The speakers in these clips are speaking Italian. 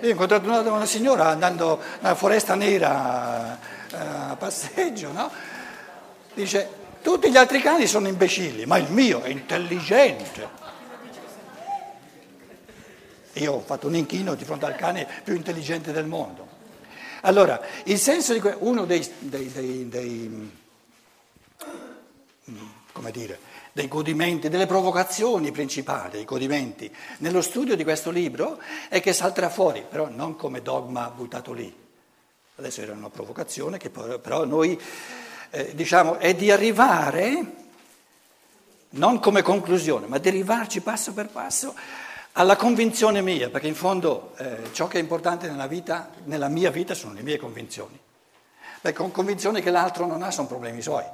Io ho incontrato una, una signora andando nella foresta nera eh, a passeggio, no? Dice, tutti gli altri cani sono imbecilli, ma il mio è intelligente. Io ho fatto un inchino di fronte al cane più intelligente del mondo. Allora, il senso di que- uno dei, dei, dei, dei come dire, dei godimenti, delle provocazioni principali, dei godimenti nello studio di questo libro è che salterà fuori, però non come dogma buttato lì. Adesso era una provocazione che però noi eh, diciamo è di arrivare, non come conclusione, ma di arrivarci passo per passo alla convinzione mia, perché in fondo eh, ciò che è importante nella vita, nella mia vita sono le mie convinzioni. Con convinzioni che l'altro non ha sono problemi suoi.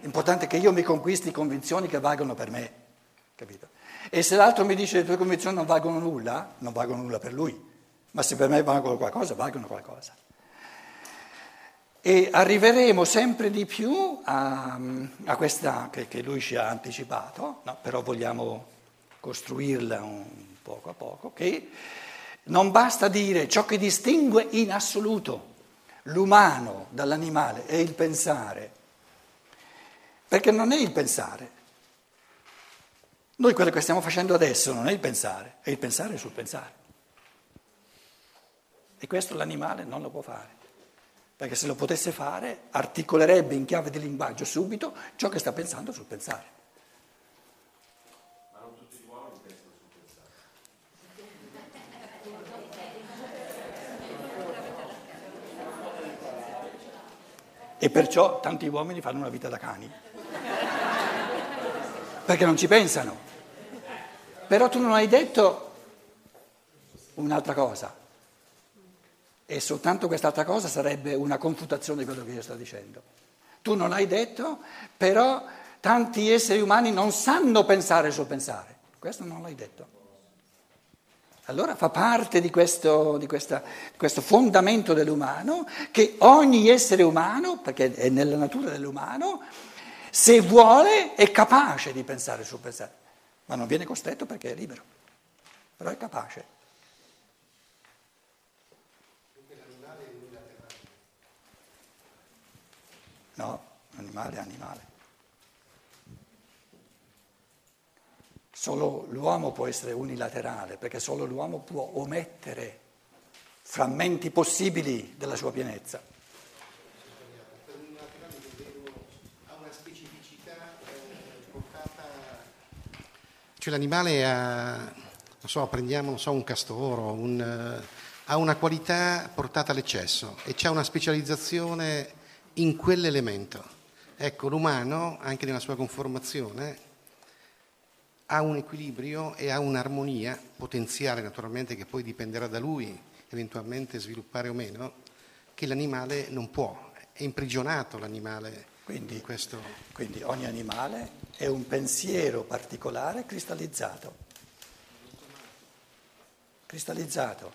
L'importante è che io mi conquisti convinzioni che valgono per me, capito? E se l'altro mi dice che le tue convinzioni non valgono nulla, non valgono nulla per lui, ma se per me valgono qualcosa, valgono qualcosa. E arriveremo sempre di più a, a questa che, che, lui ci ha anticipato, no? però vogliamo costruirla un poco a poco, che non basta dire ciò che distingue in assoluto l'umano dall'animale è il pensare perché non è il pensare. Noi quello che stiamo facendo adesso non è il pensare, è il pensare sul pensare. E questo l'animale non lo può fare, perché se lo potesse fare articolerebbe in chiave di linguaggio subito ciò che sta pensando sul pensare. Ma non tutti gli uomini pensano sul pensare. E perciò tanti uomini fanno una vita da cani perché non ci pensano. Però tu non hai detto un'altra cosa. E soltanto quest'altra cosa sarebbe una confutazione di quello che io sto dicendo. Tu non hai detto, però tanti esseri umani non sanno pensare sul pensare. Questo non l'hai detto. Allora fa parte di questo, di, questa, questo, fondamento dell'umano che ogni essere umano, perché è nella natura dell'umano, se vuole è capace di pensare sul pensare, ma non viene costretto perché è libero, però è capace. No, animale è animale. Solo l'uomo può essere unilaterale, perché solo l'uomo può omettere frammenti possibili della sua pienezza. Cioè l'animale ha, so, prendiamo so, un castoro, un, uh, ha una qualità portata all'eccesso e c'è una specializzazione in quell'elemento. Ecco, l'umano, anche nella sua conformazione, ha un equilibrio e ha un'armonia potenziale, naturalmente, che poi dipenderà da lui eventualmente sviluppare o meno, che l'animale non può. È imprigionato l'animale quindi, quindi ogni animale è un pensiero particolare cristallizzato. Cristallizzato.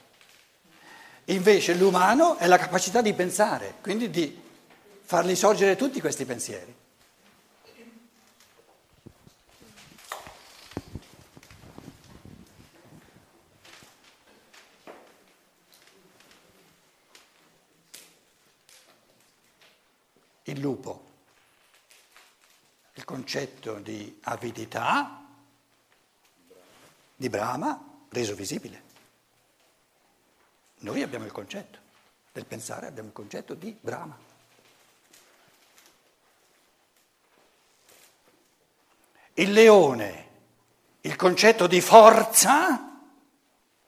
Invece l'umano è la capacità di pensare, quindi di farli sorgere tutti questi pensieri. Il lupo il concetto di avidità di Brahma reso visibile. Noi abbiamo il concetto del pensare, abbiamo il concetto di Brahma. Il leone, il concetto di forza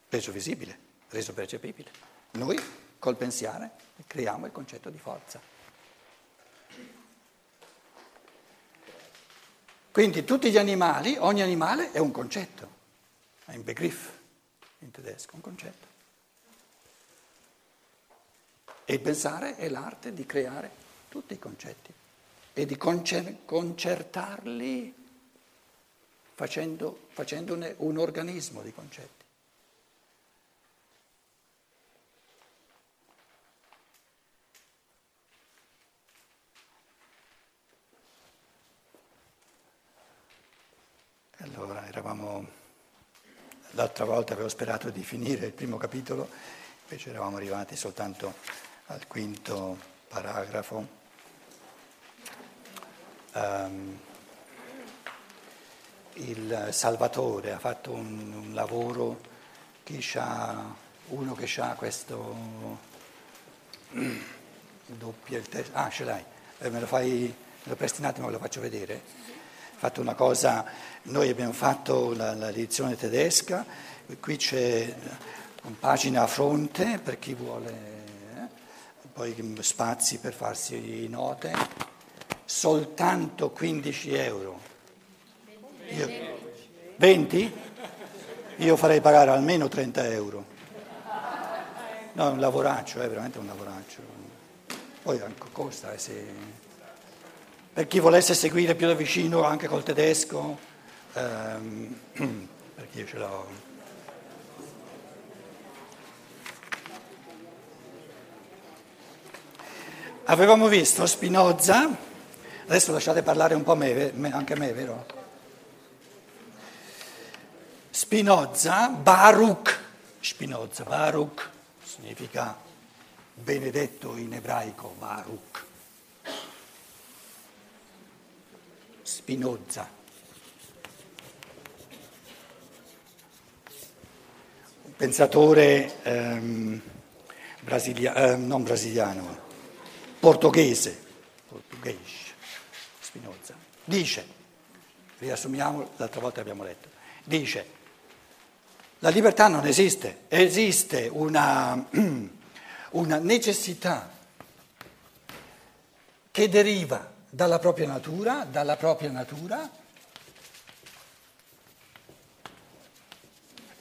reso visibile, reso percepibile. Noi col pensare creiamo il concetto di forza. Quindi tutti gli animali, ogni animale è un concetto, è un Begriff in tedesco, un concetto. E il pensare è l'arte di creare tutti i concetti e di concer- concertarli facendo, facendone un organismo di concetti. L'altra volta avevo sperato di finire il primo capitolo, invece eravamo arrivati soltanto al quinto paragrafo. Um, il Salvatore ha fatto un, un lavoro, chi uno che ha questo doppio il testo, ah ce l'hai, eh, me lo fai, me lo presti un attimo, me lo faccio vedere. Fatto una cosa, noi abbiamo fatto la, la lezione tedesca, qui c'è una pagina a fronte per chi vuole, eh, poi spazi per farsi note, soltanto 15 euro. Io, 20? Io farei pagare almeno 30 euro. No, è un lavoraccio, è veramente un lavoraccio. Poi costa, eh, se... per chi volesse seguire più da vicino anche col tedesco, ehm, perché io ce l'ho. Avevamo visto Spinoza, adesso lasciate parlare un po' me, anche me, vero? Spinoza, Baruch, Spinoza, Baruch significa benedetto in ebraico, Baruch. Spinoza. Un pensatore ehm, brasilia- eh, non brasiliano, portoghese, portoghese, Spinoza. Dice, riassumiamo, l'altra volta abbiamo letto, dice la libertà non esiste, esiste una, una necessità che deriva dalla propria natura, dalla propria natura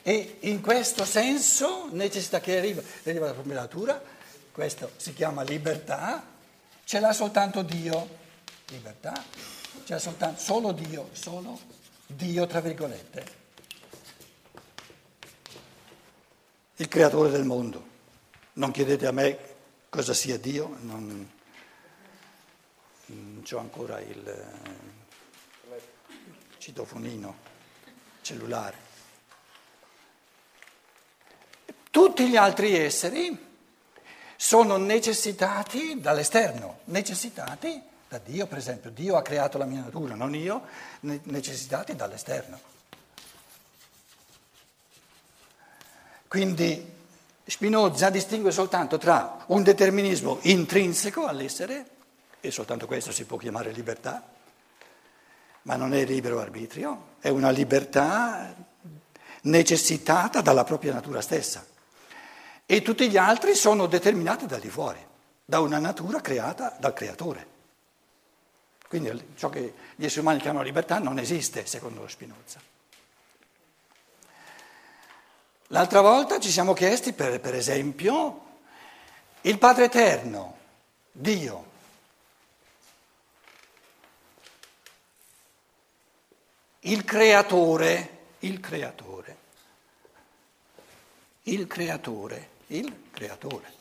e in questo senso necessità che deriva, deriva dalla propria natura, questo si chiama libertà, ce l'ha soltanto Dio, libertà, ce l'ha soltanto, solo Dio, solo Dio tra virgolette. il creatore del mondo. Non chiedete a me cosa sia Dio, non ho ancora il eh, citofonino cellulare. Tutti gli altri esseri sono necessitati dall'esterno, necessitati da Dio, per esempio. Dio ha creato la mia natura, non io, necessitati dall'esterno. Quindi Spinoza distingue soltanto tra un determinismo intrinseco all'essere, e soltanto questo si può chiamare libertà, ma non è libero arbitrio, è una libertà necessitata dalla propria natura stessa. E tutti gli altri sono determinati da di fuori, da una natura creata dal creatore. Quindi ciò che gli esseri umani chiamano libertà non esiste, secondo Spinoza. L'altra volta ci siamo chiesti, per, per esempio, il Padre Eterno, Dio, il Creatore, il Creatore, il Creatore, il Creatore.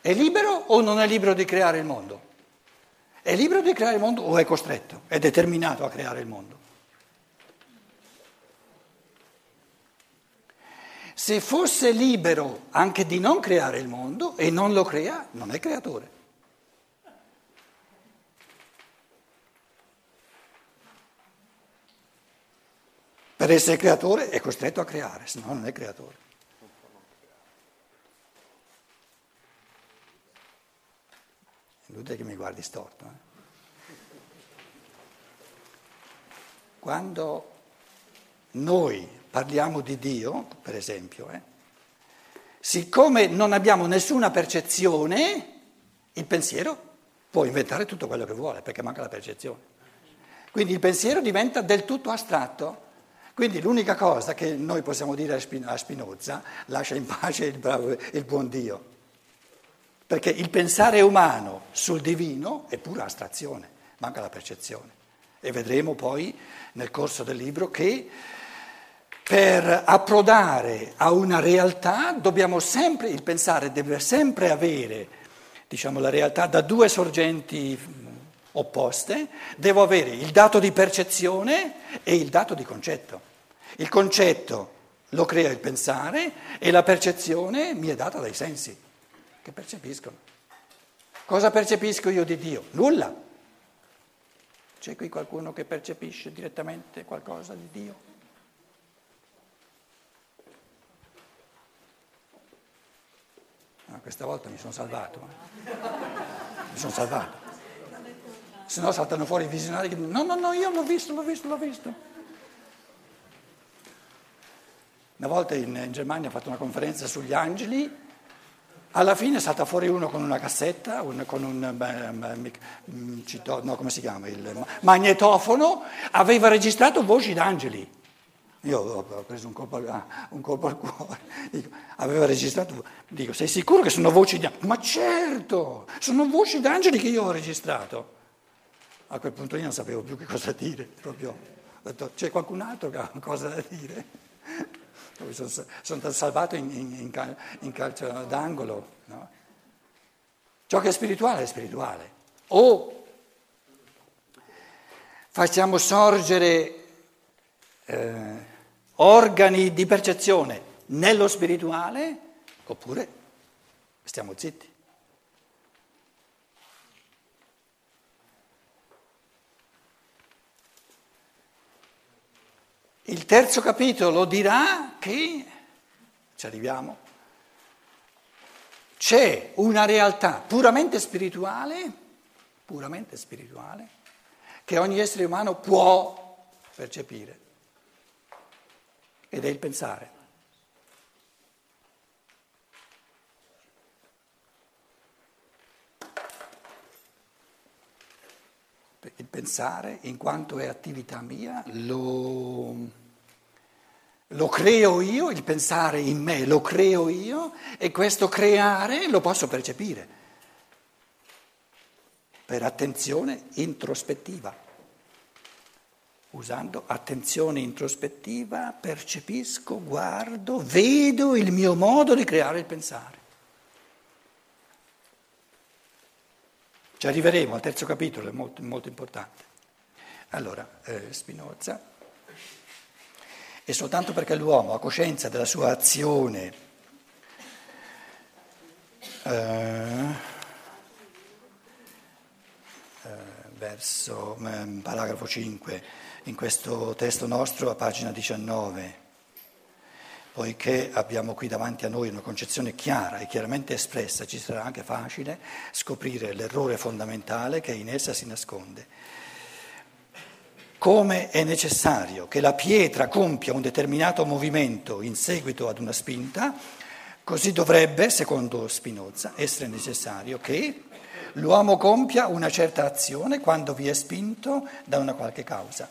È libero o non è libero di creare il mondo? È libero di creare il mondo o è costretto? È determinato a creare il mondo? Se fosse libero anche di non creare il mondo e non lo crea, non è creatore. Per essere creatore è costretto a creare, se no non è creatore. Inutile che mi guardi storto. Eh? Quando noi parliamo di Dio, per esempio, eh, siccome non abbiamo nessuna percezione, il pensiero può inventare tutto quello che vuole, perché manca la percezione. Quindi il pensiero diventa del tutto astratto. Quindi l'unica cosa che noi possiamo dire a Spinoza, lascia in pace il, bravo, il buon Dio. Perché il pensare umano sul divino è pura astrazione, manca la percezione. E vedremo poi nel corso del libro che per approdare a una realtà dobbiamo sempre, il pensare deve sempre avere diciamo, la realtà da due sorgenti opposte, devo avere il dato di percezione e il dato di concetto. Il concetto lo crea il pensare e la percezione mi è data dai sensi che percepiscono. Cosa percepisco io di Dio? Nulla. C'è qui qualcuno che percepisce direttamente qualcosa di Dio? No, questa volta mi sono salvato. Eh. Mi sono salvato. Se no saltano fuori i visionari che dicono no, no, no, io l'ho visto, l'ho visto, l'ho visto. Una volta in, in Germania ho fatto una conferenza sugli angeli, alla fine salta fuori uno con una cassetta, un, con un cito, no, come si chiama, il magnetofono, aveva registrato voci d'angeli. Io ho preso un colpo, ah, un colpo al cuore, dico, aveva registrato, dico, sei sicuro che sono voci di angeli? Ma certo, sono voci d'angeli che io ho registrato. A quel punto io non sapevo più che cosa dire, proprio, ho detto, c'è qualcun altro che ha qualcosa da dire? sono, sono stato salvato in, in, in calcio d'angolo. No? Ciò che è spirituale è spirituale. O facciamo sorgere eh, organi di percezione nello spirituale, oppure stiamo zitti. Il terzo capitolo dirà che, ci arriviamo, c'è una realtà puramente spirituale, puramente spirituale, che ogni essere umano può percepire, ed è il pensare. Il pensare, in quanto è attività mia, lo lo creo io, il pensare in me lo creo io e questo creare lo posso percepire per attenzione introspettiva. Usando attenzione introspettiva percepisco, guardo, vedo il mio modo di creare il pensare. Ci arriveremo al terzo capitolo, è molto, molto importante. Allora, eh, Spinoza e soltanto perché l'uomo ha coscienza della sua azione eh, eh, verso eh, paragrafo 5 in questo testo nostro a pagina 19 poiché abbiamo qui davanti a noi una concezione chiara e chiaramente espressa, ci sarà anche facile scoprire l'errore fondamentale che in essa si nasconde come è necessario che la pietra compia un determinato movimento in seguito ad una spinta, così dovrebbe, secondo Spinoza, essere necessario che l'uomo compia una certa azione quando vi è spinto da una qualche causa.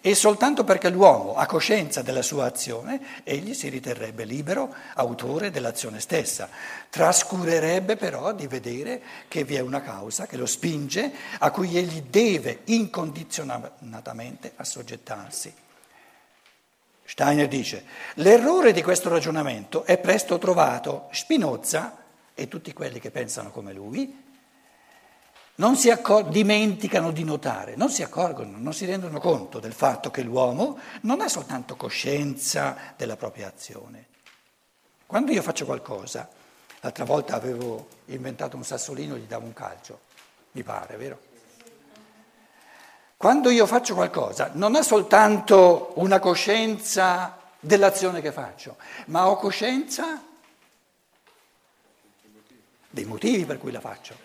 E soltanto perché l'uomo ha coscienza della sua azione, egli si riterrebbe libero, autore dell'azione stessa. Trascurerebbe però di vedere che vi è una causa che lo spinge, a cui egli deve incondizionatamente assoggettarsi. Steiner dice, l'errore di questo ragionamento è presto trovato. Spinoza e tutti quelli che pensano come lui non si accor- dimenticano di notare, non si accorgono, non si rendono conto del fatto che l'uomo non ha soltanto coscienza della propria azione. Quando io faccio qualcosa, l'altra volta avevo inventato un sassolino e gli davo un calcio, mi pare, vero? Quando io faccio qualcosa, non ho soltanto una coscienza dell'azione che faccio, ma ho coscienza dei motivi per cui la faccio.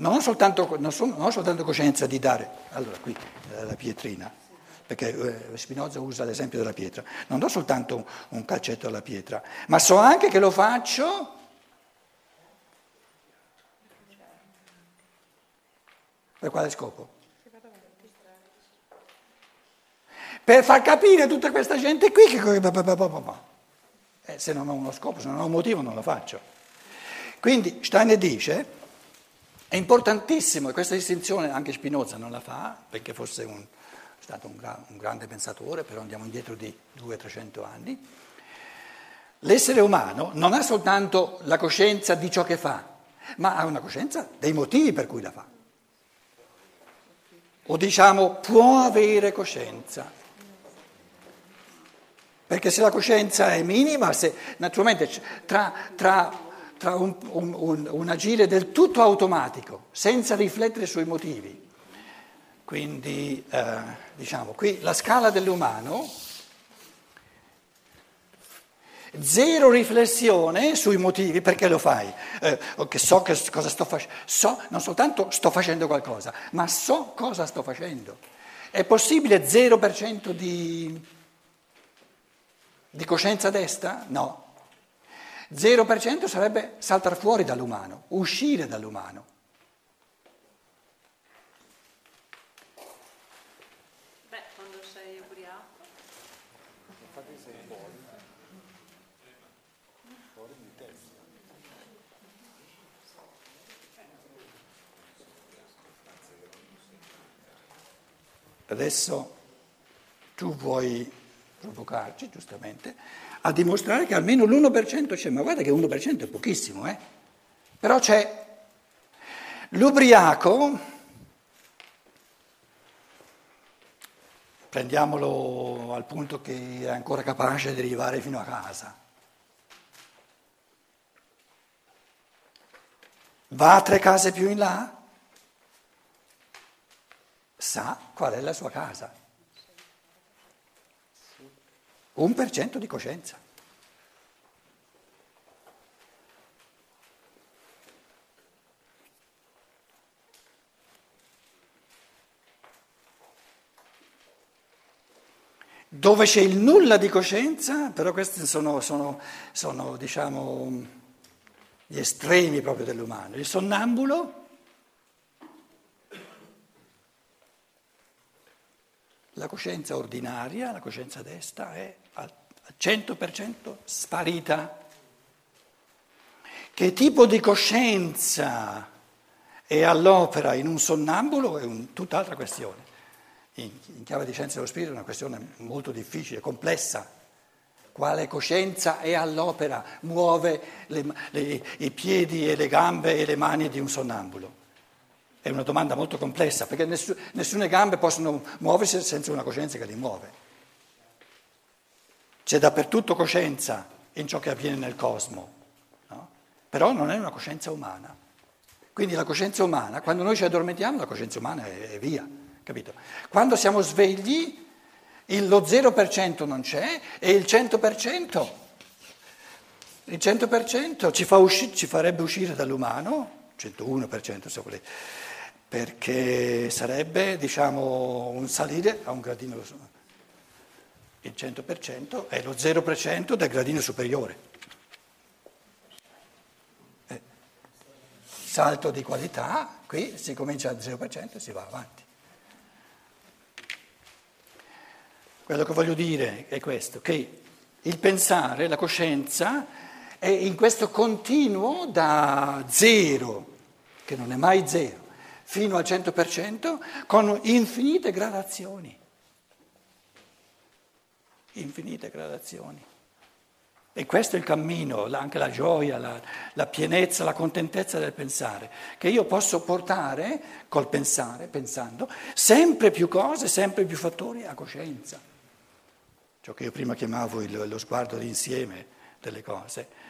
Non soltanto, non sono, non soltanto coscienza di dare, allora qui eh, la pietrina, perché eh, Spinoza usa l'esempio della pietra, non do soltanto un calcetto alla pietra, ma so anche che lo faccio per quale scopo? Per far capire a tutta questa gente qui che... Eh, se non ho uno scopo, se non ho un motivo non lo faccio. Quindi Steiner dice è importantissimo, e questa distinzione anche Spinoza non la fa, perché fosse un, stato un, gra- un grande pensatore, però andiamo indietro di 200-300 anni. L'essere umano non ha soltanto la coscienza di ciò che fa, ma ha una coscienza dei motivi per cui la fa. o diciamo può avere coscienza. Perché se la coscienza è minima, se, naturalmente tra, tra, tra un, un, un, un, agire del tutto automatico, senza riflettere sui motivi, quindi eh, diciamo qui la scala dell'umano, zero riflessione sui motivi, perché lo fai? Eh, okay, so che cosa sto facendo, so, non soltanto sto facendo qualcosa, ma so cosa sto facendo. È possibile 0% di di coscienza destra? No. 0% sarebbe saltare fuori dall'umano, uscire dall'umano. Beh, quando sei ubriaco. Infatti sei fuori. Fuori di testa. Adesso tu vuoi provocarci, giustamente, a dimostrare che almeno l'1% c'è, ma guarda che 1% è pochissimo, eh? Però c'è l'ubriaco, prendiamolo al punto che è ancora capace di arrivare fino a casa. Va tre case più in là? Sa qual è la sua casa. Un per cento di coscienza. Dove c'è il nulla di coscienza, però questi sono, sono, sono diciamo, gli estremi proprio dell'umano. Il sonnambulo la coscienza ordinaria, la coscienza destra è al 100% sparita. Che tipo di coscienza è all'opera in un sonnambulo è un, tutt'altra questione. In, in chiave di scienza dello spirito è una questione molto difficile, complessa. Quale coscienza è all'opera, muove le, le, i piedi e le gambe e le mani di un sonnambulo? È una domanda molto complessa perché ness- nessune gambe possono muoversi senza una coscienza che li muove. C'è dappertutto coscienza in ciò che avviene nel cosmo, no? però non è una coscienza umana. Quindi la coscienza umana, quando noi ci addormentiamo, la coscienza umana è, è via, capito? Quando siamo svegli, il, lo 0% non c'è e il 100%, il 100% ci, fa usci- ci farebbe uscire dall'umano, 101% se volete perché sarebbe diciamo, un salire a un gradino, il 100% è lo 0% del gradino superiore. Eh, salto di qualità, qui si comincia al 0% e si va avanti. Quello che voglio dire è questo, che il pensare, la coscienza, è in questo continuo da zero, che non è mai zero fino al 100% con infinite gradazioni. Infinite gradazioni. E questo è il cammino, anche la gioia, la, la, pienezza, la contentezza del pensare, che io posso portare col pensare, pensando, sempre più cose, sempre più fattori a coscienza. Ciò che io prima chiamavo il, lo sguardo d'insieme delle cose.